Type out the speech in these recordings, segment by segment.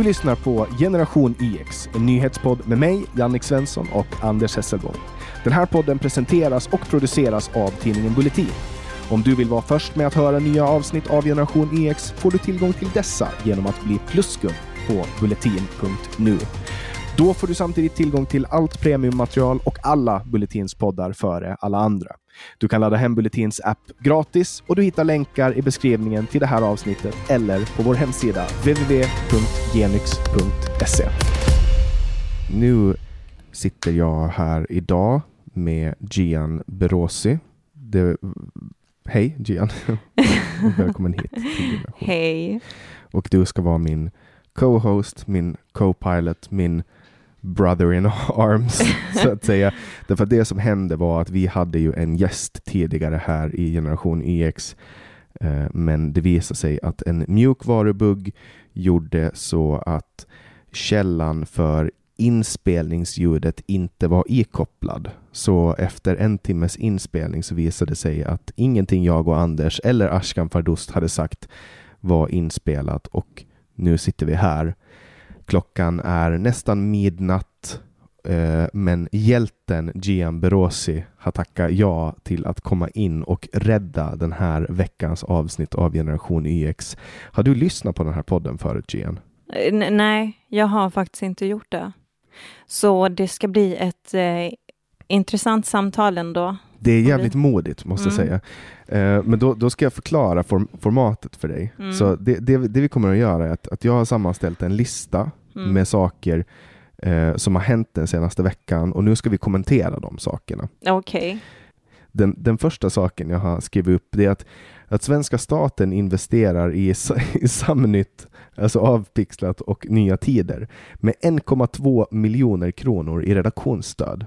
Du lyssnar på Generation IX, en nyhetspodd med mig, Jannik Svensson och Anders Hesselborg. Den här podden presenteras och produceras av tidningen Bulletin. Om du vill vara först med att höra nya avsnitt av Generation IX får du tillgång till dessa genom att bli pluskund på bulletin.nu. Då får du samtidigt tillgång till allt premiummaterial och alla Bulletins poddar före alla andra. Du kan ladda hem Bulletins app gratis och du hittar länkar i beskrivningen till det här avsnittet eller på vår hemsida www.genyx.se. Nu sitter jag här idag med Gian Berosi. Det, hej Gian! Välkommen hit. Hej! Och du ska vara min co-host, min co-pilot, min brother in arms, så att säga. Därför att det som hände var att vi hade ju en gäst tidigare här i generation EX, eh, men det visade sig att en mjukvarubugg gjorde så att källan för inspelningsljudet inte var ikopplad. Så efter en timmes inspelning så visade det sig att ingenting jag och Anders eller Ashkan Fardost hade sagt var inspelat och nu sitter vi här Klockan är nästan midnatt, eh, men hjälten Gian Berosi har tackat ja till att komma in och rädda den här veckans avsnitt av Generation YX. Har du lyssnat på den här podden förut, Gian? Eh, nej, jag har faktiskt inte gjort det. Så det ska bli ett eh, intressant samtal ändå. Det är jävligt modigt, måste jag mm. säga. Eh, men då, då, ska jag förklara form formatet för dig. Mm. Så det, det, det, vi kommer att göra är att, att jag har sammanställt en lista mm. med saker eh, som har hänt den senaste veckan och nu ska vi kommentera de sakerna. Okay. Den, den första saken jag har skrivit upp det är att, att svenska staten investerar i, i Samnytt, alltså avpixlat och Nya Tider, med 1,2 miljoner kronor i redaktionsstöd.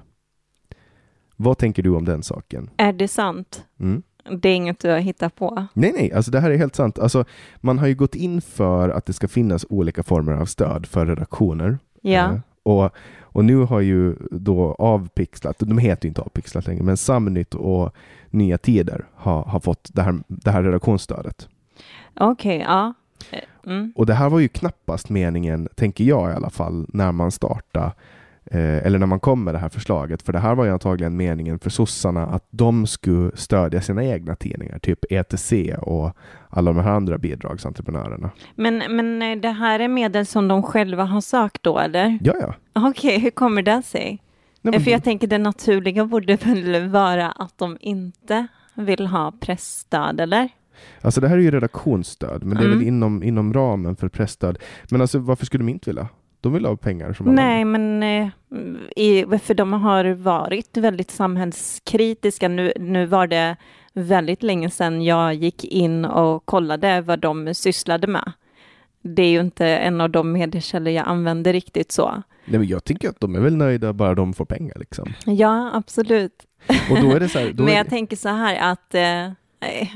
Vad tänker du om den saken? Är det sant? Mm. Det är inget du har hittat på? Nej, nej, alltså det här är helt sant. Alltså, man har ju gått in för att det ska finnas olika former av stöd för redaktioner. Ja. Eh, och, och nu har ju då Avpixlat, de heter ju inte Avpixlat längre, men Samnytt och Nya Tider har, har fått det här, det här redaktionsstödet. Okej, okay, ja. Mm. Och det här var ju knappast meningen, tänker jag i alla fall, när man startade Eh, eller när man kom med det här förslaget, för det här var ju antagligen meningen för sossarna att de skulle stödja sina egna tidningar, typ ETC och alla de här andra bidragsentreprenörerna. Men, men eh, det här är medel som de själva har sökt då, eller? Ja, ja. Okej, okay, hur kommer det sig? Nej, men... För jag tänker det naturliga borde väl vara att de inte vill ha pressstöd, eller? Alltså det här är ju redaktionsstöd, men det är mm. väl inom, inom ramen för pressstöd. Men alltså varför skulle de inte vilja? De vill ha pengar. Som Nej, men eh, för de har varit väldigt samhällskritiska. Nu, nu var det väldigt länge sedan jag gick in och kollade vad de sysslade med. Det är ju inte en av de mediekällor jag använder riktigt så. Nej, men jag tycker att de är väl nöjda bara de får pengar. Liksom. Ja, absolut. Och då är det så här, men jag tänker så här att eh,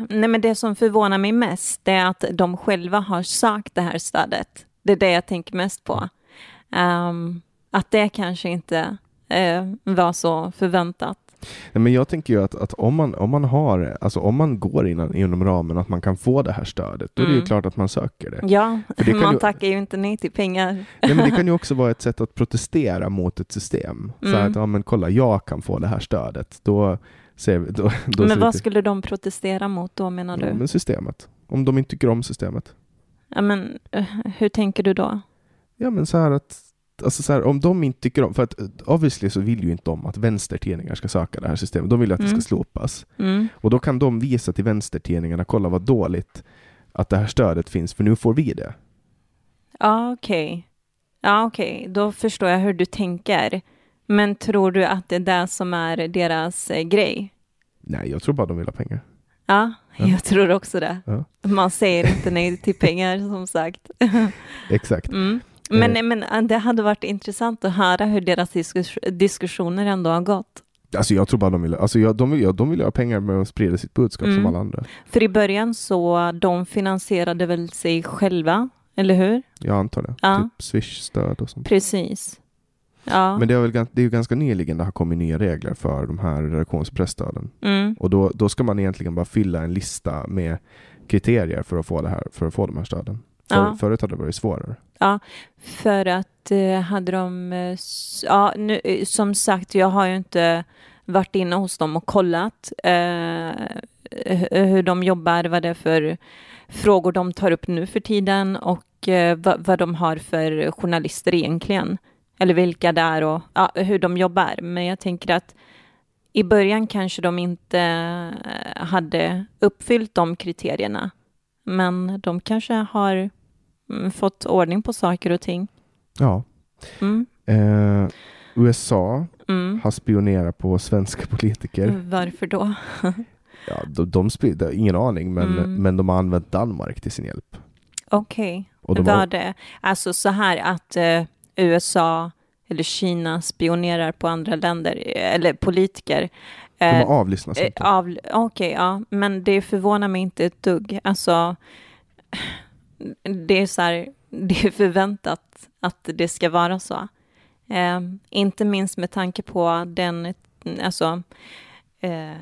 nej, men det som förvånar mig mest är att de själva har sökt det här stödet. Det är det jag tänker mest på. Um, att det kanske inte uh, var så förväntat. Nej, men jag tänker ju att, att om, man, om man har, alltså om man går inom, inom ramen att man kan få det här stödet, då är det ju mm. klart att man söker det. Ja, det man ju, tackar ju inte nej till pengar. Nej, men det kan ju också vara ett sätt att protestera mot ett system. Så mm. att, ja men kolla, jag kan få det här stödet. Då ser vi, då, då men vad skulle de protestera mot då menar du? Ja, men systemet. Om de inte tycker om systemet. Ja, men eh, hur tänker du då? Ja, men så här att Alltså så här, om de inte tycker om, för att obviously så vill ju inte de att vänstertidningar ska söka det här systemet. De vill att mm. det ska mm. slopas. Mm. Och då kan de visa till vänstertidningarna, kolla vad dåligt att det här stödet finns, för nu får vi det. Ja, okej. Okay. Ja, okej, okay. då förstår jag hur du tänker. Men tror du att det är det som är deras eh, grej? Nej, jag tror bara de vill ha pengar. Ja, ja. jag tror också det. Ja. Man säger inte nej till pengar, som sagt. Exakt. Mm. Men, eh. men äh, det hade varit intressant att höra hur deras diskus diskussioner ändå har gått. Alltså jag tror bara de vill, alltså jag, de, vill, de vill ha pengar med att sprida sitt budskap mm. som alla andra. För i början så de finansierade väl sig själva, eller hur? Jag antar det. Ja. Typ Swish-stöd och sånt. Precis. Ja. Men det är, väl, det är ju ganska nyligen det har kommit nya regler för de här redaktionspressstöden. Mm. Och då, då ska man egentligen bara fylla en lista med kriterier för att få, det här, för att få de här stöden. För. Förut hade det varit svårare. Ja, för att eh, hade de... eh, Ja, nu, eh, som sagt, jag har ju inte varit inne hos dem och kollat eh, hu- hur de jobbar, vad det är för frågor de tar upp nu för tiden och eh, vad, vad de har för journalister egentligen. Eller vilka det är och ja, hur de jobbar. Men jag tänker att i början kanske de inte hade uppfyllt de kriterierna. Men de kanske har fått ordning på saker och ting. Ja. Mm. Eh, USA Mm. har spionerat på svenska politiker. Varför då? Ja, de, de spi- det har ingen aning, men, Mm. men de har använt Danmark till sin hjälp. Okej, de var har, det alltså så här att eh, USA eller Kina spionerar på andra länder eh, eller politiker? de Eh, har avlyssnat eh, av, Okej, ja, men det förvånar mig inte ett dugg. Alltså, det är så här, det är förväntat att det ska vara så. Eh, inte minst med tanke på den, alltså, eh,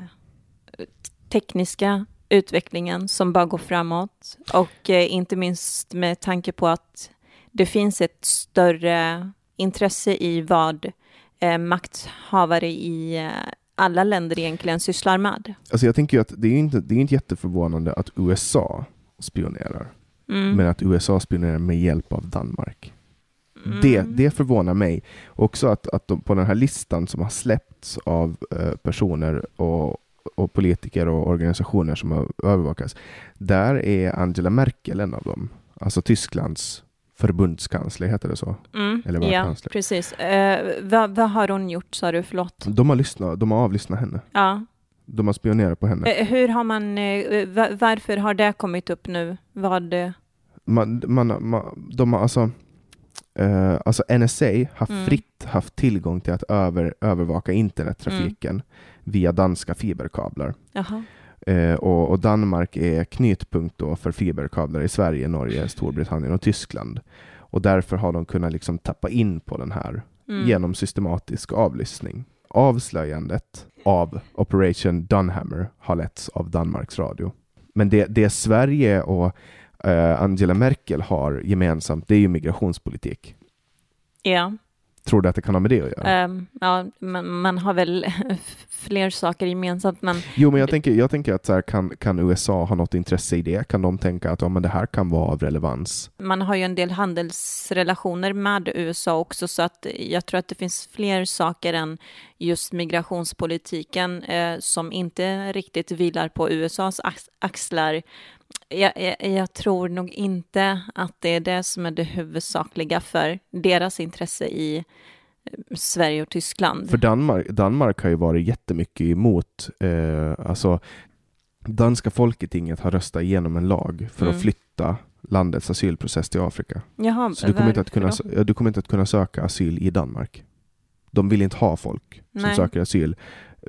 tekniska utvecklingen som bara går framåt och eh, inte minst med tanke på att det finns ett större intresse i vad eh, makthavare i eh, alla länder egentligen sysslar med. Alltså jag tänker ju att det är inte, det är inte jätteförvånande att USA spionerar, Mm. men att USA spionerar med hjälp av Danmark. Mm. Det, det förvånar mig. Också att, att de, på den här listan som har släppts av eh, personer och, och politiker och organisationer som har övervakats, där är Angela Merkel en av dem. Alltså Tysklands förbundskansler, heter det så? Mm. Eller ja, kansler. precis. Eh, vad, vad har hon gjort, sa du? Förlåt. De har, lyssnat, de har avlyssnat henne. Ja. De har spionerat på henne. Eh, hur har man, eh, va- varför har det kommit upp nu? Vad, eh, Man, man, man, de har alltså, eh, alltså NSA har Mm. fritt haft tillgång till att över, övervaka internettrafiken Mm. via danska fiberkablar. Eh, och, och Danmark är knutpunkt då för fiberkablar i Sverige, Norge, Storbritannien och Tyskland. Och därför har de kunnat liksom tappa in på den här Mm. genom systematisk avlyssning. Avslöjandet av Operation Dunhammer har letts av Danmarks Radio. Men det, det Sverige och eh, Angela Merkel har gemensamt, det är ju migrationspolitik. Ja. Tror du att det kan ha med det att göra? Ehm, ja, man, man har väl fler saker gemensamt, men Jo, men jag tänker, jag tänker att så här, kan, kan USA ha något intresse i det? Kan de tänka att ja, men det här kan vara av relevans? man har ju en del handelsrelationer med USA också, så att jag tror att det finns fler saker än just migrationspolitiken eh, som inte riktigt vilar på USAs ax- axlar. Jag, jag, jag tror nog inte att det är det som är det huvudsakliga för deras intresse i eh, Sverige och Tyskland. För Danmark, Danmark har ju varit jättemycket emot, eh, alltså danska folketinget har röstat igenom en lag för Mm. att flytta landets asylprocess till Afrika. Jaha, Så du kommer, inte att kunna, då? du kommer inte att kunna söka asyl i Danmark. De vill inte ha folk som Nej. söker asyl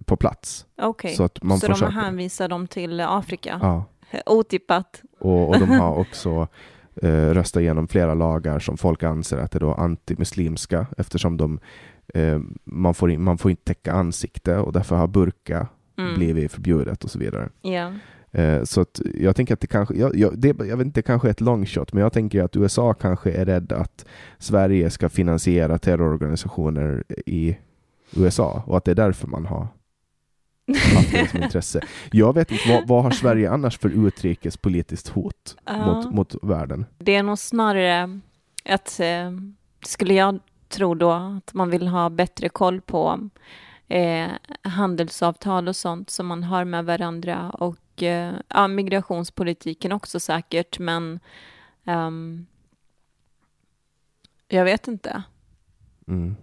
på plats. Okej, Så att man så får de hänvisar dem till Afrika? Ja. Otippat. Och, och de har också eh, röstat igenom flera lagar som folk anser att är då antimuslimska eftersom de, eh, man, får in, man får inte täcka ansikte och därför har burka Mm. blivit förbjudet och så vidare. Ja. Eh, så jag tänker att det kanske, jag, jag, det, jag vet inte, det kanske är ett long shot, men jag tänker att USA kanske är rädd att Sverige ska finansiera terrororganisationer i USA och att det är därför man har haft det som intresse. Jag vet inte, vad, vad har Sverige annars för utrikespolitiskt hot Ja. mot, mot världen? Det är nog snarare att, eh, skulle jag tro då, att man vill ha bättre koll på eh, handelsavtal och sånt som man har med varandra och eh, ja, migrationspolitiken också säkert, men ehm, jag vet inte. Mm.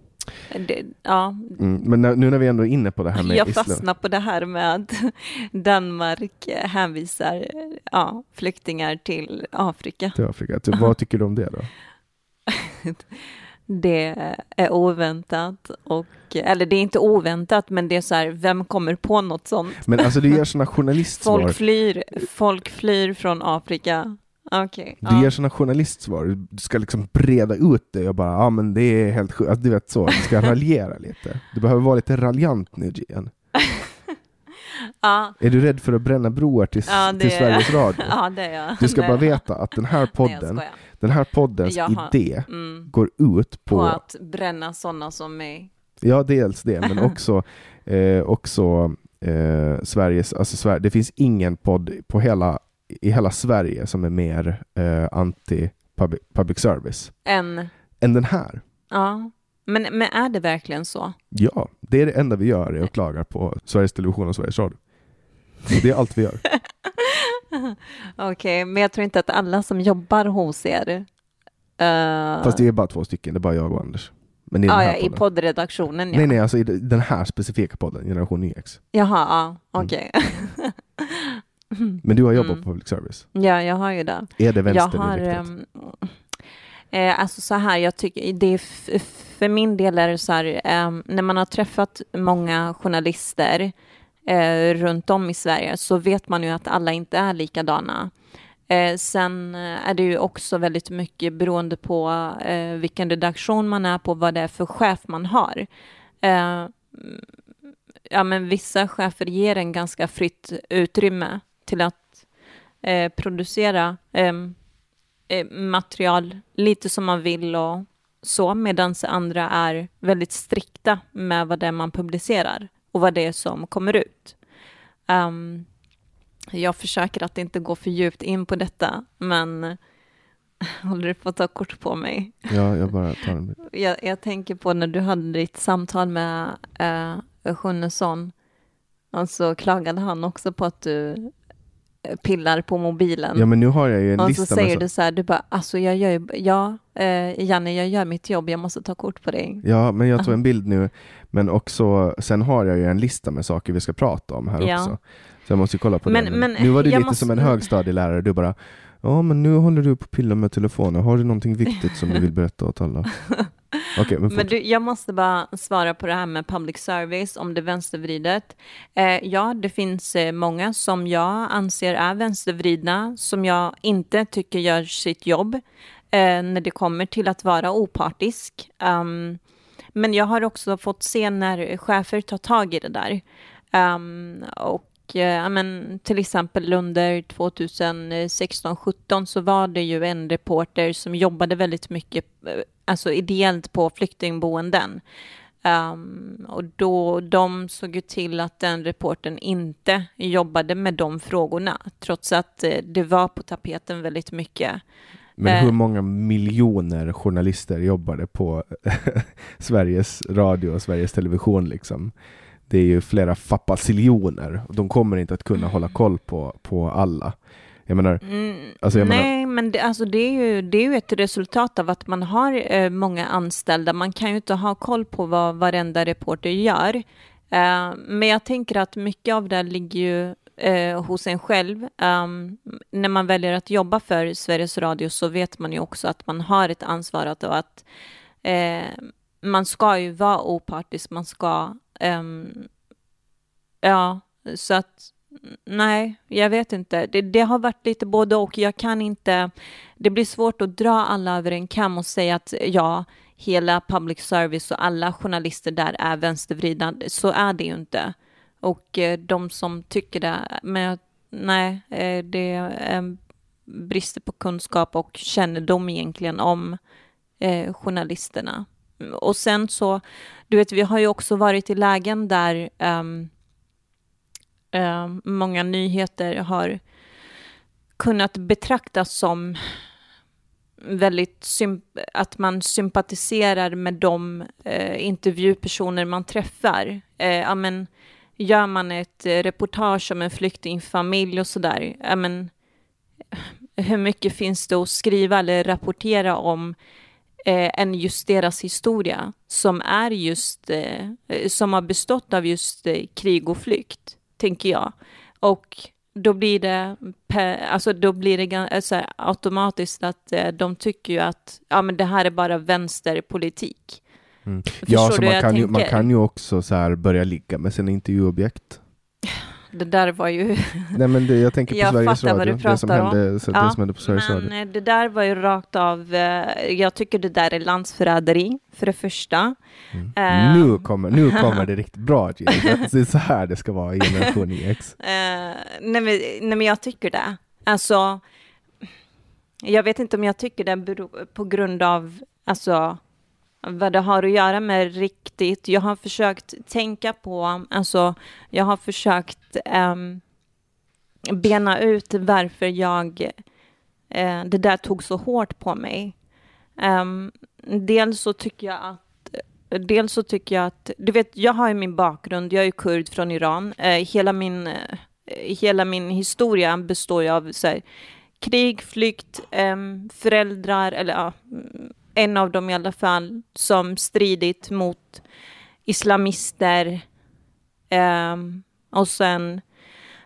Det, ja, Mm. Men nu när vi ändå är inne på det här med jag islam. fastnar på det här med att Danmark eh, hänvisar ja, flyktingar till Afrika. Till Afrika. Ty- Vad tycker du om det då? Det är oväntat och, eller det är inte oväntat, men det är så här, vem kommer på något sånt? Men alltså du ger sådana journalistsvar. Folk flyr, folk flyr från Afrika. Okej. Du ger ja. sådana journalistsvar. Du ska liksom breda ut det och bara, ja ah, men det är helt sjukt. Alltså, du vet så, du ska raljera lite. Du behöver vara lite raljant nu Gian. Ja, Är du rädd för att bränna broar till, Ja, det till Sveriges Radio? ja det är jag. Du ska Det bara veta att den här Nej, podden, skojar. Den här poddens Jag har- idé Mm. går ut På på, att bränna sådana som mig. ja dels det, men också, eh, också eh, Sveriges, alltså Sver- det finns ingen podd på hela, i hela Sverige som är mer eh, anti public, public service En, än den här. ja. Men, men är det verkligen så? Ja, det är det enda vi gör, är att klaga på Sveriges Television och Sveriges Radio. Det är allt vi gör. Okej, men jag tror inte att alla som jobbar hos er eh, Fast det är bara två stycken, det är bara jag och Anders. Men i den ja, ja, i podden. poddredaktionen ja. Nej, nej, alltså i den här specifika podden, Generation NyX. Jaha, ja, okej. Men du har jobbat Mm. på public service. ja, jag har ju det. Är det vänsterinriktat? ehm, eh, alltså så här, jag tycker det är för min del är det så här, ehm, när man har träffat många journalister eh, runt om i Sverige så vet man ju att alla inte är likadana. Eh, sen eh, är det ju också väldigt mycket beroende på eh, vilken redaktion man är på, vad det är för chef man har. Eh, ja, men vissa chefer ger en ganska fritt utrymme till att eh, producera ehm, eh, material lite som man vill och så, medan andra är väldigt strikta med vad det är man publicerar och vad det är som kommer ut. Ehm, jag försöker att inte gå för djupt in på detta, men håller du på att ta kort på mig? Ja, jag bara tar en Jag, jag tänker på när du hade ditt samtal med eh, Sjunnesson och så klagade han också på att du pillar på mobilen. Ja, men nu har jag ju en och lista så säger med du så här, du bara, alltså jag gör ju, ja, eh, Janne, jag gör mitt jobb, jag måste ta kort på dig. Ja, men jag tog en bild nu. Men också, sen har jag ju en lista med saker vi ska prata om här Ja. också. Så jag måste kolla på Men- det. men nu var du lite måste- som en högstadielärare. Du bara, ja men nu håller du på att pilla med telefonen. Har du någonting viktigt som du vill berätta åt alla? Okej, men, Men du, jag måste bara svara på det här med public service, om det är vänstervridet. Eh, ja, det finns eh, många som jag anser är vänstervridna, som jag inte tycker gör sitt jobb eh, när det kommer till att vara opartisk. Um, men jag har också fått se när chefer tar tag i det där. Um, och ja, men, till exempel under 2016-17 så var det ju en reporter som jobbade väldigt mycket eh, alltså ideellt på flyktingboenden. Um, och då, de såg ju till att den reporten inte jobbade med de frågorna, trots att eh, det var på tapeten väldigt mycket. men eh. hur många miljoner journalister jobbade på Sveriges Radio och Sveriges Television liksom? Det är ju flera fappaziljoner. De kommer inte att kunna hålla koll på, på alla. Jag menar, Mm, Alltså, jag nej, men det, alltså det, är ju, det är ju ett resultat av att man har eh, många anställda. Man kan ju inte ha koll på vad varenda reporter gör. Eh, men jag tänker att mycket av det ligger ju eh, hos en själv. Um, när man väljer att jobba för Sveriges Radio så vet man ju också att man har ett ansvar att, och att eh, man ska ju vara opartisk. Man ska, Um, ja, så att Nej, jag vet inte. Det, det har varit lite både och. Jag kan inte... Det blir svårt att dra alla över en kam och säga att ja, hela public service och alla journalister där är vänstervridna. Så är det ju inte. Och eh, de som tycker det, men nej, eh, det är brister på kunskap och kännedom egentligen om eh, journalisterna. Och sen så, du vet, vi har ju också varit i lägen där um, um, många nyheter har kunnat betraktas som väldigt att man sympatiserar med de eh, intervjupersoner man träffar. Eh, ja, men, gör man ett eh, reportage om en flyktingfamilj och sådär, ja, men, eh, hur mycket finns det att skriva eller rapportera om eh, än just deras historia som är just, eh, eh, som har bestått av just eh, krig och flykt, tänker jag. Och då blir det, alltså då blir det eh, så här, automatiskt att eh, de tycker ju att ja, men det här är bara vänsterpolitik. Mm. Ja, så man kan, ju, man kan ju också så börja ligga med sina intervjuobjekt. det där var ju... Nej men det, jag tänker på Jag Sveriges Radio, det som, hände, så, det som hände på Sveriges men Radio. det där var ju rakt av, eh, jag tycker det där är landsförräderi, för det första. Mm. eh, nu, kommer, nu kommer det riktigt bra, Jane. Det är så här det ska vara i generation X. Eh, nej, men, nej men jag tycker det. Alltså, jag vet inte om jag tycker det på grund av alltså, vad det har att göra med riktigt. Jag har försökt tänka på, alltså jag har försökt um, bena ut varför jag, uh, det där tog så hårt på mig. Um, dels så tycker jag att Dels så tycker jag att, du vet, jag har ju min bakgrund, jag är kurd från Iran. Eh, hela, min, eh, hela min historia består ju av så här, krig, flykt, em, föräldrar, eller ja, en av dem i alla fall, som stridit mot islamister. um, och sen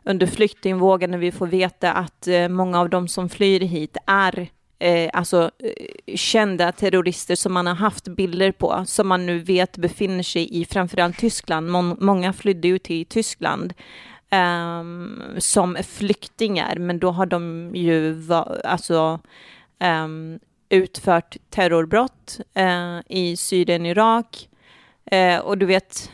under flyktingvågen när vi får veta att uh, många av dem som flyr hit är uh, alltså uh, kända terrorister som man har haft bilder på, som man nu vet befinner sig i framförallt Tyskland. Mång- många flydde ju till Tyskland um, som flyktingar, men då har de ju alltså, um, utfört terrorbrott eh, i Syrien, Irak. Eh, och du vet,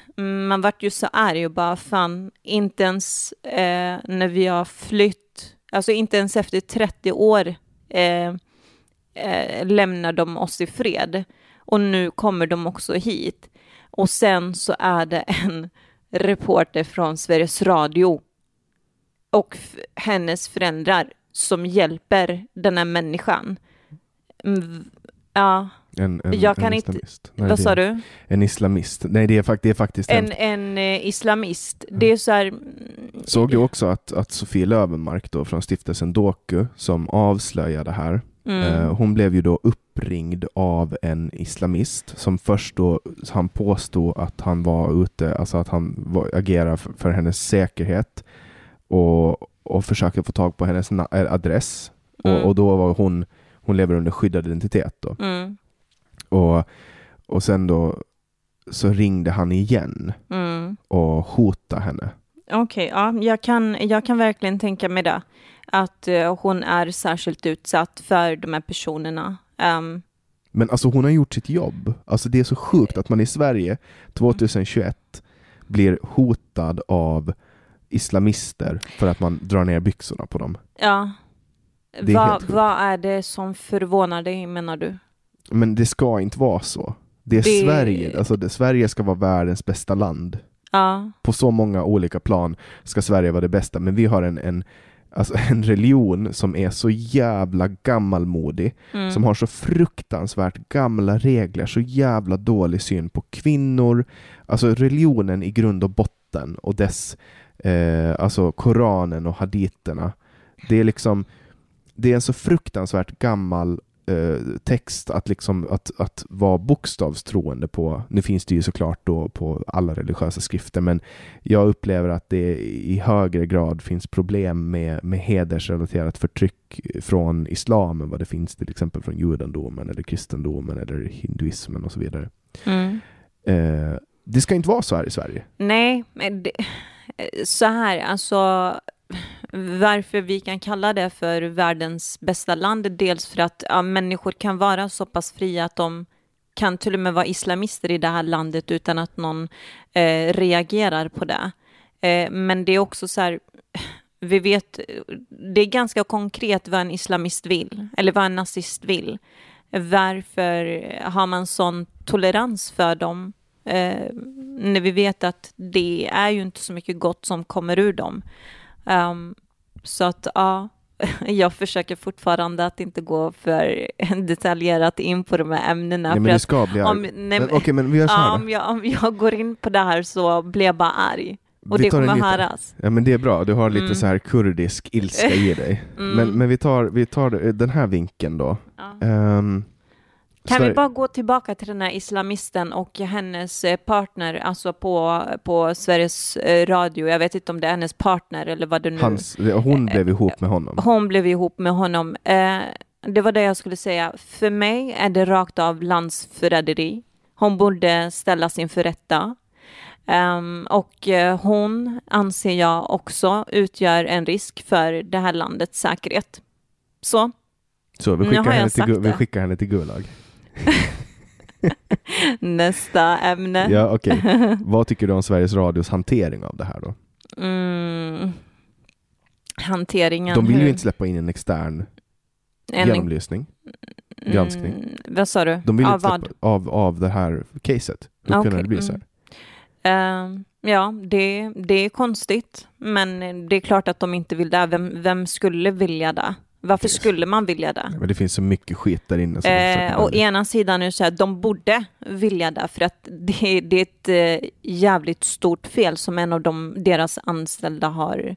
man vart ju så arg och bara fan, inte ens eh, när vi har flytt, alltså inte ens efter 30 år eh, eh, lämnar de oss i fred. Och nu kommer de också hit. Och sen så är det en reporter från Sveriges Radio och hennes föräldrar som hjälper den här människan. Mm, ja, En, en, Jag kan en inte- islamist. Nej, vad sa du? En islamist. Nej, det är, fakt- det är faktiskt En, en... en eh, islamist. Det är så här... mm, Såg du också att, att Sofie Lövenmark då från stiftelsen Doku som avslöjade det här Mm, Eh, hon blev ju då uppringd av en islamist som först då han påstod att han var ute, alltså att han var, agerade för, för hennes säkerhet och, och försökte få tag på hennes eh, adress. Mm. Och, och då var hon, hon lever under skyddad identitet då. mm, Och, och sen då så ringde han igen mm. och hotade henne. Okej, ja, jag kan, jag kan verkligen tänka mig det. Att eh, hon är särskilt utsatt för de här personerna. Ehm, Men alltså hon har gjort sitt jobb. Alltså det är så sjukt att man i Sverige 2021 blir hotad av islamister för att man drar ner byxorna på dem. ja. Sjukt. vad är det som förvånar dig, menar du? Men det ska inte vara så. Det är Det- Sverige, alltså det, Sverige ska vara världens bästa land. Ja, På så många olika plan ska Sverige vara det bästa, men vi har en, en, alltså en religion som är så jävla gammalmodig, mm. som har så fruktansvärt gamla regler, så jävla dålig syn på kvinnor. Alltså religionen i grund och botten och dess, eh, alltså Koranen och haditerna. Det är liksom, det är en så fruktansvärt gammal eh, text att, liksom, att, att vara bokstavstroende på. Nu finns det ju såklart då på alla religiösa skrifter, men jag upplever att det i högre grad finns problem med, med hedersrelaterat förtryck från islam än vad det finns till exempel från judendomen eller kristendomen eller hinduismen och så vidare. Mm. Eh, det ska inte vara så här i Sverige. Nej, men det, så här, alltså varför vi kan kalla det för världens bästa land, dels för att ja, människor kan vara så pass fria att de kan till och med vara islamister i det här landet utan att någon eh, reagerar på det. Eh, men det är också så här, vi vet, det är ganska konkret vad en islamist vill, eller vad en nazist vill. Varför har man sån tolerans för dem? Eh, när vi vet att det är ju inte så mycket gott som kommer ur dem. Um, så att ja, jag försöker fortfarande att inte gå för detaljerat in på de här ämnena. Nej, men att ska bli om, arg. nej, Men, Okej, men vi gör så ja, här om, då. jag, om jag går in på det här så blir jag bara arg. Och Vi det kommer höras. Ja men det är bra, du har lite Mm. så här kurdisk ilska i dig. Mm. Men, men vi tar, vi tar den här vinkeln då. Ja. Ehm, Kan Sverige- vi bara gå tillbaka till den här islamisten och hennes eh, partner, alltså på, på Sveriges eh, Radio. Jag vet inte om det är hennes partner eller vad det nu Hans, hon Eh, blev ihop med honom. Hon blev ihop med honom. Det var det jag skulle säga. För mig är det rakt av landsförräderi. Hon borde ställas inför rätta. Um, och uh, hon anser jag också utgör en risk för det här landets säkerhet. Så. Så vi skickar, henne till, vi skickar henne till Gulag. Nästa ämne. Ja, okay. Vad tycker du om Sveriges Radios hantering av det här då? Mm. Hanteringen. De vill hur? ju inte släppa in en extern en... genomlysning, mm, granskning. Vad sa du? De vill av inte släppa, av, av det här caset. Hur okay. kunde det bli så här? Uh, ja, det, det är konstigt, men det är klart att de inte vill det. Vem, vem skulle vilja det? Varför skulle man vilja det? men det finns så mycket skit där inne. Som eh, å ena sidan är det så här, de borde vilja det, för att det, det är ett eh, jävligt stort fel som en av de, deras anställda har.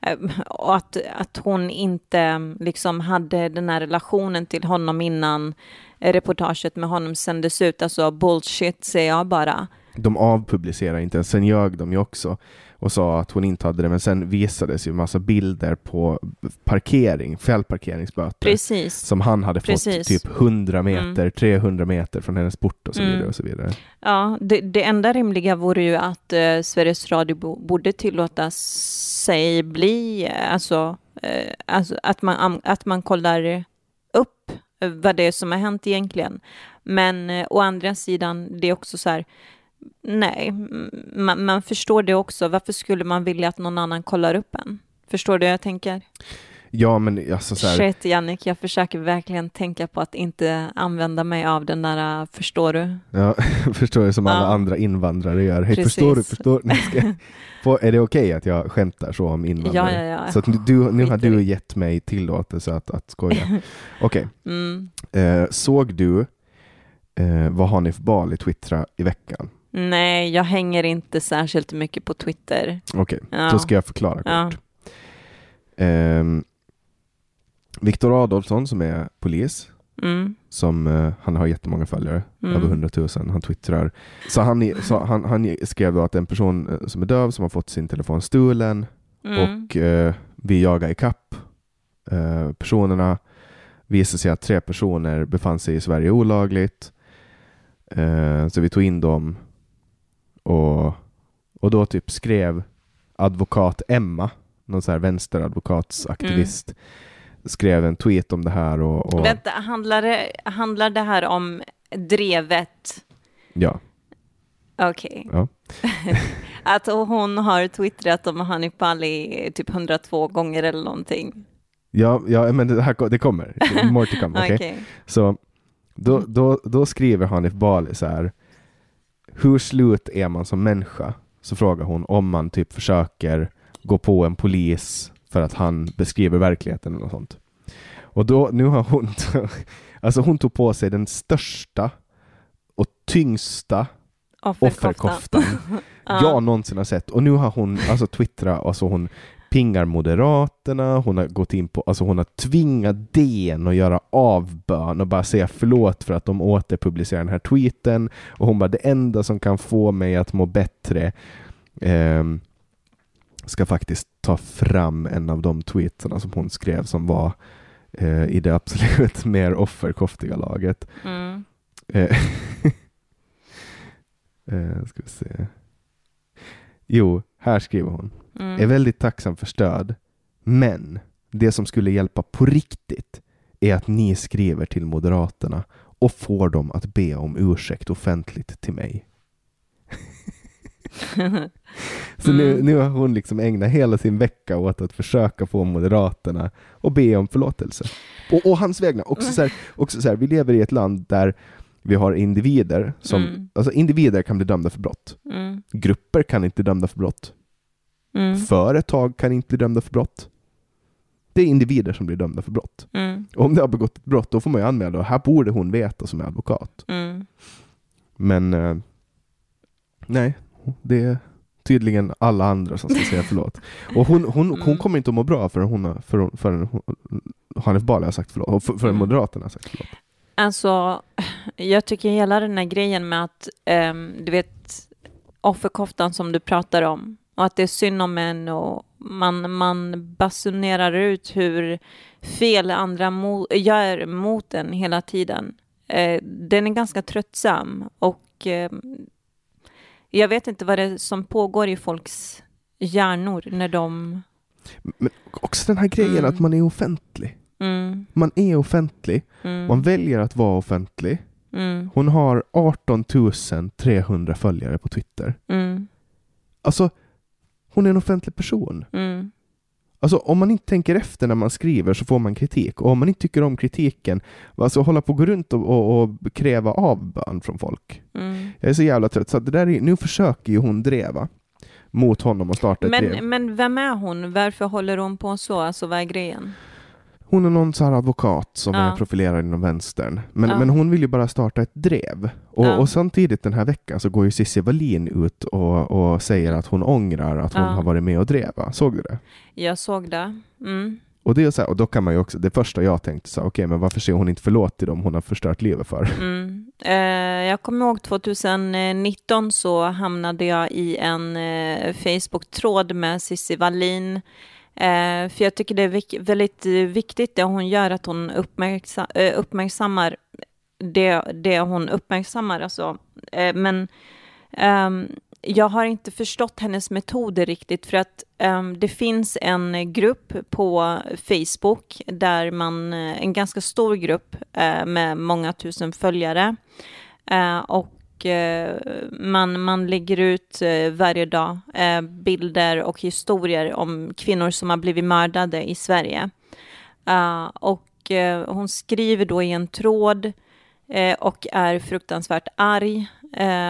Eh, och att, att hon inte liksom hade den här relationen till honom innan reportaget med honom sändes ut. Alltså bullshit säger jag bara. De avpublicerar inte ens, sen ljög de ju också och sa att hon inte hade det, men sen visades ju massa bilder på parkering, fällparkeringsböter, Precis. som han hade Precis. fått typ 100 meter, mm. 300 meter från hennes port och så vidare. Mm. Och så vidare. Ja, det, det enda rimliga vore ju att eh, Sveriges Radio borde tillåta sig bli, eh, alltså, eh, alltså att, man, att man kollar upp vad det är som har hänt egentligen. Men eh, å andra sidan, det är också så här, Nej, man, man, förstår det också. Varför skulle man vilja att någon annan kollar upp en? Förstår du hur jag tänker? Ja, men alltså så här... Shit, Jannik, jag försöker verkligen tänka på att inte använda mig av den där, förstår du? Ja, förstår du, som alla ja. andra invandrare gör. Hej, förstår du, förstår du? Är det okej okay att jag skämtar så om invandrare? Ja, ja, ja. Så att du, nu har du gett mig tillåtelse att, att skoja. Okej. Okay. Mm. Eh, såg du eh, vad Hanif Bali twittrade i veckan? Nej, jag hänger inte särskilt mycket på Twitter. Okej, okay, ja. då ska jag förklara kort. Ja. Um, Viktor Adolfsson som är polis, mm. som uh, han har jättemånga följare, mm. över 100 000, han twittrar. Så han, så han, han skrev då att en person uh, som är döv som har fått sin telefon stulen mm. och uh, vi jagar ikapp uh, personerna. Visade sig att tre personer befann sig i Sverige olagligt. så vi tog in dem och, och då typ skrev advokat Emma, någon så här vänsteradvokatsaktivist, mm. skrev en tweet om det här. Och, och... Vänta, handlar det, handlar det här om drevet? Ja. Okej. Okay. Ja. att hon har twittrat om Hanif Bali typ 102 gånger eller någonting. Ja, ja men det, här, det kommer. More to come. Okay? okay. Så då, då, då skriver Hanif Bali så här hur slut är man som människa? Så frågar hon om man typ försöker gå på en polis för att han beskriver verkligheten eller något sånt. Och då, nu har hon, alltså hon tog på sig den största och tyngsta offerkoftan, jag någonsin har sett. Och nu har hon alltså twittrat, alltså hon pingar Moderaterna, hon har gått in på, alltså hon har tvingat DN att göra avbön och bara säga förlåt för att de återpublicerar den här tweeten. Och hon bara, det enda som kan få mig att må bättre eh, ska faktiskt ta fram en av de tweetarna som hon skrev som var eh, i det absolut mer offerkoftiga laget. Mm. Eh, eh, ska vi se. Jo, här skriver hon. Mm. Är väldigt tacksam för stöd. Men det som skulle hjälpa på riktigt är att ni skriver till Moderaterna och får dem att be om ursäkt offentligt till mig. Så mm. nu, nu har hon liksom ägnat hela sin vecka åt att försöka få Moderaterna att be om förlåtelse. Och, och hans vägnar. Också så, här, också så här, vi lever i ett land där vi har individer som, mm. alltså individer kan bli dömda för brott. Mm. Grupper kan inte dömda för brott. Mm. Företag kan inte bli dömda för brott. Det är individer som blir dömda för brott. Mm. Och om det har begått ett brott, då får man ju anmäla det. Här borde hon veta som är advokat. Mm. Men eh, nej, det är tydligen alla andra som ska säga förlåt. Och hon, hon, hon mm. kommer inte att må bra förrän, hon, förrän, förrän Hanif Bali har sagt förlåt, och förrän mm. Moderaterna har sagt förlåt. Alltså, jag tycker hela den här grejen med att, um, du vet, offerkoftan som du pratar om, och att det är synd om en och man, man basunerar ut hur fel andra mo gör mot en hela tiden. Eh, den är ganska tröttsam och eh, Jag vet inte vad det är som pågår i folks hjärnor när de... Men också den här grejen Mm. att man är offentlig. Mm, Man är offentlig. mm, Man väljer att vara offentlig. mm, Hon har 18 300 följare på Twitter. mm, Alltså, hon är en offentlig person. mm, Alltså om man inte tänker efter när man skriver så får man kritik. Och om man inte tycker om kritiken, alltså hålla på och gå runt och, och, och kräva avbön från folk. mm. Jag är så jävla trött. Så det där är, nu försöker ju hon dreva mot honom och starta ett drev. Men, men vem är hon? Varför håller hon på så? Alltså vad är grejen? Hon är någon så här advokat som Ja. är profilerad inom vänstern. Men, Ja. men hon vill ju bara starta ett drev. Och, Ja. och samtidigt den här veckan så går ju Cissi Wallin ut och, och säger att hon ångrar att hon har varit med och dreva. Såg du det? Jag såg det. Mm. Och, det är så här, och då kan man ju också, det första jag tänkte så okej men varför säger hon inte förlåt till dem hon har förstört livet för? Mm. Eh, jag kommer ihåg 2019 så hamnade jag i en eh, Facebook-tråd med Cissi Wallin. Eh, för jag tycker det är vik- väldigt eh, viktigt det hon gör, att hon uppmärksam, eh, uppmärksammar det, det hon uppmärksammar. Alltså. Eh, men eh, jag har inte förstått hennes metoder riktigt för att ehm, det finns en grupp på Facebook där man, eh, en ganska stor grupp eh, med många tusen följare eh, och Eh, man, man lägger ut eh, varje dag eh, bilder och historier om kvinnor som har blivit mördade i Sverige. Ah, och hon skriver då i en tråd och är fruktansvärt arg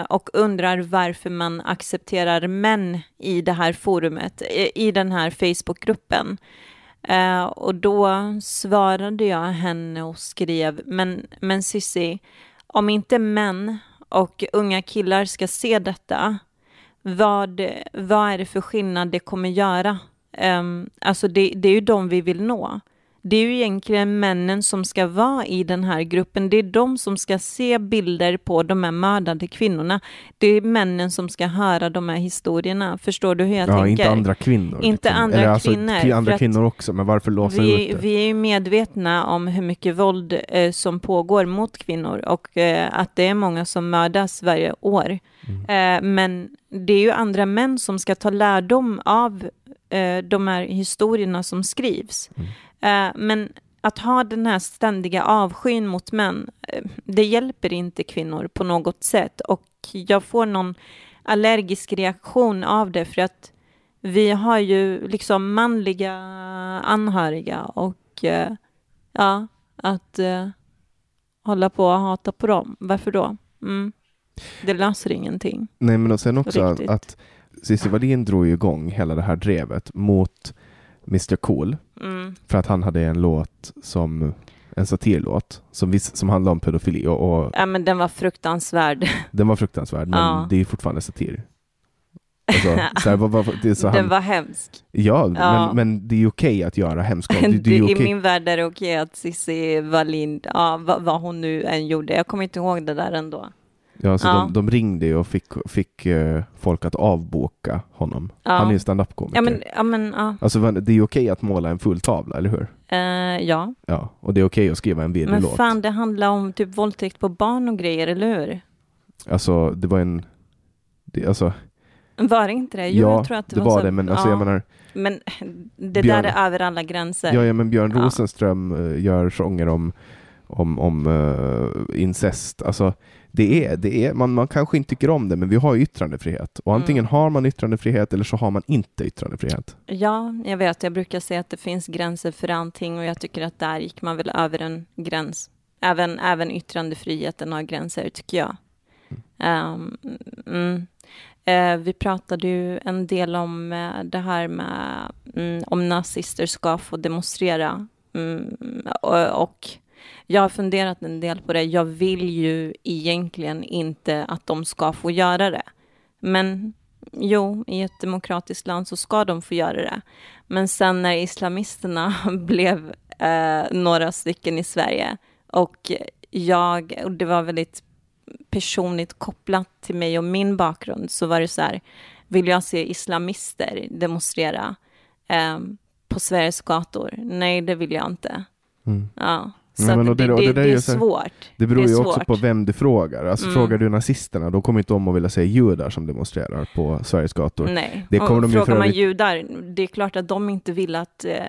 och undrar varför man accepterar män i det här forumet, i, den här Facebookgruppen. Och då svarade jag henne och skrev, men, men Sissi, om inte män och unga killar ska se detta, vad, vad är det för skillnad det kommer göra? Um, alltså det, det är ju de vi vill nå. Det är ju egentligen männen som ska vara i den här gruppen. Det är de som ska se bilder på de här mördade kvinnorna. Det är männen som ska höra de här historierna. Förstår du hur jag ja, tänker? inte andra kvinnor. Inte liksom. andra Eller alltså, kvinnor, andra kvinnor också, men varför låsa vi, ut det? vi är ju medvetna om hur mycket våld eh, som pågår mot kvinnor och eh, att det är många som mördas varje år. Mm. Eh, men det är ju andra män som ska ta lärdom av eh, de här historierna som skrivs. Mm. Eh, men att ha den här ständiga avskyn mot män, eh, det hjälper inte kvinnor på något sätt. Och jag får någon allergisk reaktion av det för att vi har ju liksom manliga anhöriga och eh, ja, att hålla på och hata på dem. Varför då? Mm. Det löser ingenting. Nej, men och sen också Riktigt. att Cissi Wallin drog igång hela det här drevet mot Mr Cool Mm. för att han hade en låt som en satirlåt som, vis, som handlade om pedofili och, och Ja, men den var fruktansvärd. den var fruktansvärd men Ja. det är fortfarande satir. Alltså, så här, vad, vad, det så den han, var hemsk. ja, Ja. Men, men det är okej att göra hemska. Det, det I okej. min värld är det okej att Cissi Wallin, ja, vad, vad hon nu än gjorde, jag kommer inte ihåg det där ändå. Ja, så Ja. De, de ringde ju och fick, fick eh, folk att avboka honom. Ja. Han är ju standup-komiker. Ja, men, ja, men ja. Alltså det är ju okej att måla en full tavla, eller hur? Eh, ja. Ja, och det är okej att skriva en virrig Men låt. fan, det handlar om typ våldtäkt på barn och grejer, eller hur? Alltså, det var en... Det, alltså, Var det inte det? Jo, ja, jag tror att det, det var så. det, men alltså ja. jag menar, Men det Björn- där är över alla gränser. ja, ja, men Björn. Rosenström eh, gör sånger om, om, om eh, incest. Alltså, det är, det är, man, man kanske inte tycker om det, men vi har yttrandefrihet. Och antingen Mm. har man yttrandefrihet eller så har man inte yttrandefrihet. Ja, jag vet. Jag brukar säga att det finns gränser för allting och jag tycker att där gick man väl över en gräns. Även, även yttrandefriheten har gränser, tycker jag. Ehm, mm. Eh, vi pratade ju en del om eh, det här med mm, om nazister ska få demonstrera. Mm, och, och jag har funderat en del på det. Jag vill ju egentligen inte att de ska få göra det. Men jo, i ett demokratiskt land så ska de få göra det. Men sen när islamisterna blev eh, några stycken i Sverige och jag, och det var väldigt personligt kopplat till mig och min bakgrund, så var det så här, vill jag se islamister demonstrera eh, på Sveriges gator? Nej, det vill jag inte. Mm. Ja, Så men och det- det, och det, det är så svårt. Det beror ju också på vem du frågar. Alltså Mm. frågar du nazisterna, då kommer inte de att vilja säga judar som demonstrerar på Sveriges gator. Nej, Det kommer och de frågar man övrigt- judar, det är klart att de inte vill att, eh,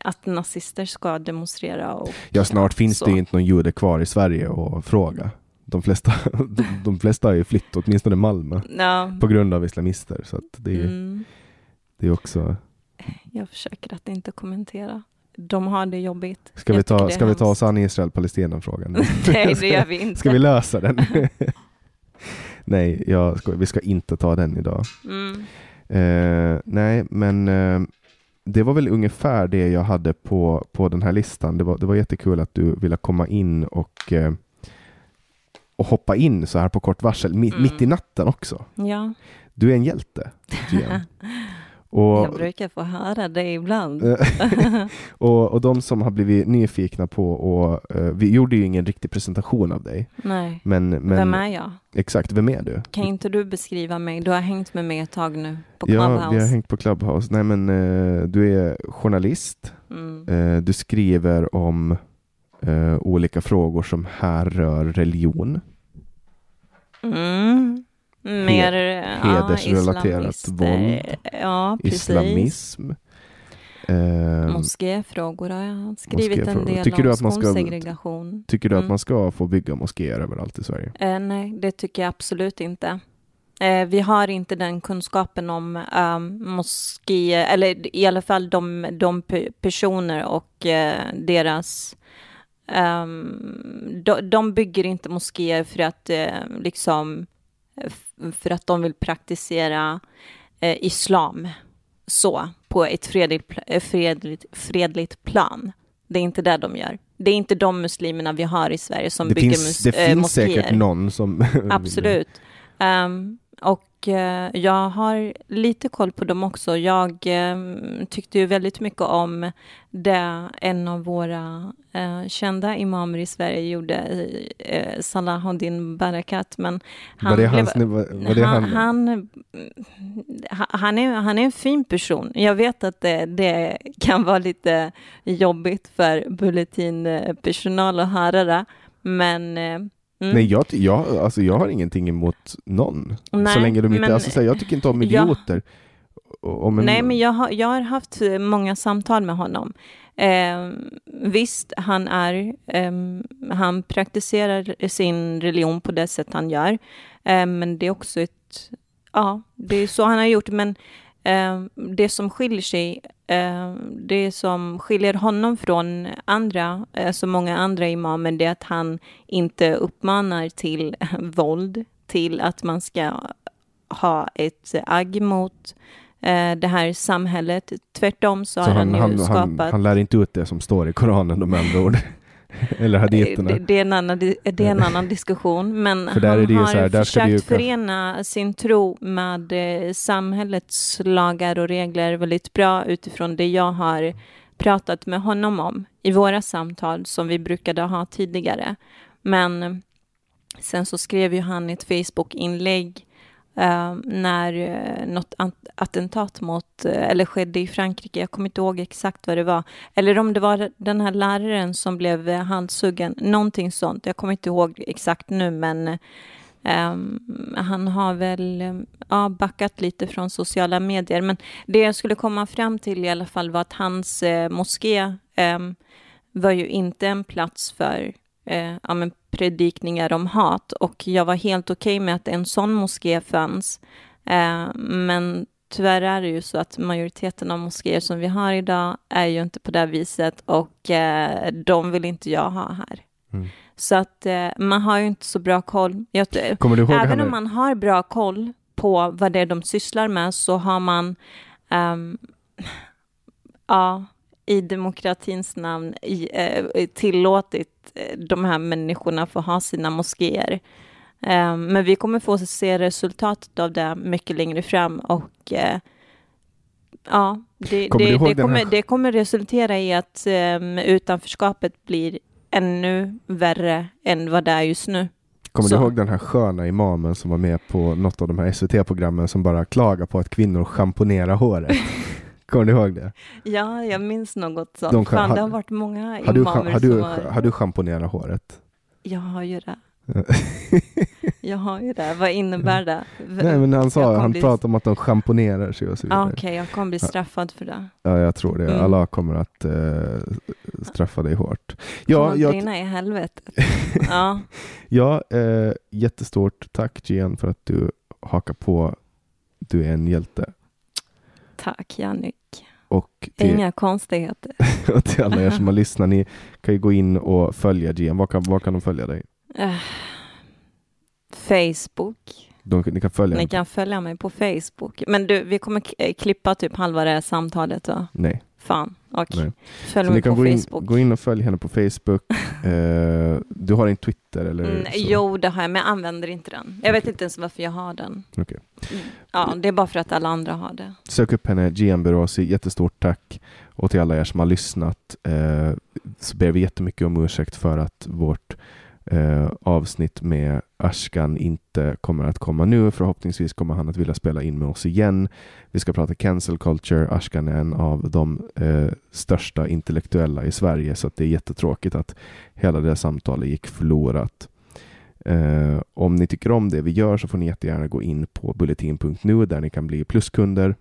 att nazister ska demonstrera. Och, Ja, snart finns så. det inte någon jude kvar i Sverige att fråga. De flesta, de, de flesta har ju flytt, åtminstone Malmö, Ja, på grund av islamister. Så det, är, mm, det är också... jag försöker att inte kommentera. De har det jobbigt. Ska vi ta, ska vi ta oss an Israel-Palestina-frågan? Nej, det gör vi inte. Ska vi lösa den? Nej, jag ska, vi ska inte ta den idag. Mm. Eh, nej, men eh, det var väl ungefär det jag hade på, på den här listan. Det var, det var jättekul att du ville komma in och, eh, och hoppa in så här på kort varsel, mi, Mm. mitt i natten också. Ja, Du är en hjälte, Gian. jag och, brukar få höra det ibland. eh, och, och de som har blivit nyfikna på, och, eh, vi gjorde ju ingen riktig presentation av dig. Nej, Men, men vem är jag? exakt, vem är du? Kan inte du beskriva mig? Du har hängt med mig ett tag nu på Ja, Clubhouse. vi har hängt på Clubhouse. Nej, men eh, du är journalist. mm. Eh, du skriver om olika frågor som härrör religion. Mm. Mer hedersrelaterat ja, våld. Ja. Islamism. Eh, Moskéfrågor har jag skrivit en del Tycker du om. att man ska- Skolsegregation. tycker du att Mm. man ska få bygga moskéer överallt i Sverige? Eh, nej, det tycker jag absolut inte. Eh, vi har inte den kunskapen om um, moskéer, eller i alla fall de, de pe- personer och eh, deras... ehm, de, de bygger inte moskéer för att eh, liksom för att de vill praktisera eh, islam så, på ett fredligt, eh, fredligt, fredligt plan. Det är inte det de gör. Det är inte de muslimerna vi har i Sverige som Det bygger finns, mus- det eh, finns moskéer. säkert någon som... Absolut. Ehm, och jag har lite koll på dem också. Jag ehm, tyckte ju väldigt mycket om det en av våra eh, kända imamer i Sverige gjorde, uh, Salahuddin Barakat. Men han, var det hans, var, var det han, han, han, är, han är en fin person. Jag vet att det, det kan vara lite jobbigt för bulletinpersonal att höra det, men eh, Mm. Nej, jag, jag, alltså, jag har ingenting emot någon. så Nej, länge de inte... men- Alltså, så här, jag tycker inte om idioter. Om en, Nej, men jag har, jag har haft eh, många samtal med honom. Eh, visst, han är, ehm, han praktiserar sin religion på det sätt han gör. Eh, men det är också ett, ja, det är så han har gjort. Men eh, det som skiljer sig, eh, det som skiljer honom från andra, eh, så många andra imamer, det är att han inte uppmanar till våld, till att man ska ha ett agg mot eh, det här samhället. Tvärtom så, så har han, han, ju han, han, skapat... han lär inte ut det som står i Koranen, de andra ord. Eller haditerna. det, det, är en annan, det är en annan diskussion, men För han har här, försökt ju- förena sin tro med eh, samhällets lagar och regler väldigt bra utifrån det jag har pratat med honom om i våra samtal som vi brukade ha tidigare. Men sen så skrev ju han ett Facebook-inlägg eh, när eh, något attentat mot, eh, eller skedde i Frankrike, jag kommer inte ihåg exakt vad det var, eller om det var den här läraren som blev eh, halshuggen, någonting sånt, jag kommer inte ihåg exakt nu, men ehm, han har väl ehm, ja, backat lite från sociala medier, men det jag skulle komma fram till i alla fall var att hans eh, moské ehm, var ju inte en plats för eh, ja, men predikningar om hat och jag var helt okej med att en sån moské fanns. Eh, men tyvärr är det ju så att majoriteten av moskéer som vi har idag är ju inte på det viset och eh, de vill inte jag ha här. Mm. Så att eh, man har ju inte så bra koll. Jag, Även om man har bra koll på vad det är de sysslar med så har man ehm, ja, i demokratins namn i, eh, tillåtit eh, de här människorna få ha sina moskéer. Ehm, men vi kommer få se resultatet av det mycket längre fram och eh, ja, det, Kommer det, det, kommer, det kommer resultera i att um, utanförskapet blir ännu värre än vad det är just nu. Kommer Så. du ihåg den här sköna imamen som var med på något av de här SVT-programmen som bara klagar på att kvinnor schamponerar håret? Kommer du ihåg det? Ja, jag minns något sånt. De Fan, har- det har varit många Har du, imamer har du, som har... har du schamponerat håret? Jag har ju det. Jag har ju det. Vad innebär det? Nej, men han sa, han bli- pratade om att de schamponerar sig och så Ah, vidare. Okej, jag kommer bli straffad för det. Ja, jag tror det. Mm. Allah kommer att eh, straffa dig hårt. Ja, jag, brinna i helvetet. Ja, ja eh, jättestort tack Gian för att du hakar på. Du är en hjälte. Tack Jannik. Och till, Inga konstigheter. och till alla er som har lyssnat, ni kan ju gå in och följa Gian. Var kan, var kan de följa dig? Eh, Facebook. De, ni kan följa Ni kan följa mig på Facebook. Men du, vi kommer eh, klippa typ halva det här samtalet va? Nej. Fan, okej. Nej. Följ Så mig på gå in, Facebook. gå in och följ henne på Facebook. Eh, du har en Twitter eller Mm, jo, det har jag, men jag använder inte den. Jag vet inte ens varför jag har den. Okej. Mm. Ja, det är bara för att alla andra har det. Sök upp henne, Gian Berosi. Jättestort tack. Och till alla er som har lyssnat eh, så ber vi jättemycket om ursäkt för att vårt eh, avsnitt med Ashkan inte kommer att komma nu. Förhoppningsvis kommer han att vilja spela in med oss igen. Vi ska prata cancel culture. Ashkan är en av de eh, största intellektuella i Sverige så att det är jättetråkigt att hela det samtalet gick förlorat. Eh, om ni tycker om det vi gör så får ni jättegärna gå in på bulletin.nu där ni kan bli pluskunder.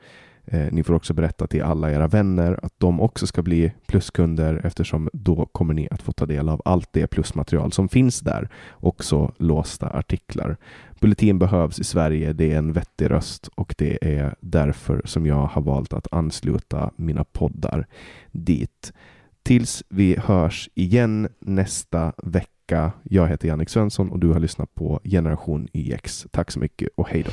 Eh, ni får också berätta till alla era vänner att de också ska bli pluskunder eftersom då kommer ni att få ta del av allt det plusmaterial som finns där. Också låsta artiklar. Bulletin behövs i Sverige, det är en vettig röst och det är därför som jag har valt att ansluta mina poddar dit. Tills vi hörs igen nästa vecka. Jag heter Jannik Svensson och du har lyssnat på Generation YX. Tack så mycket och hej då.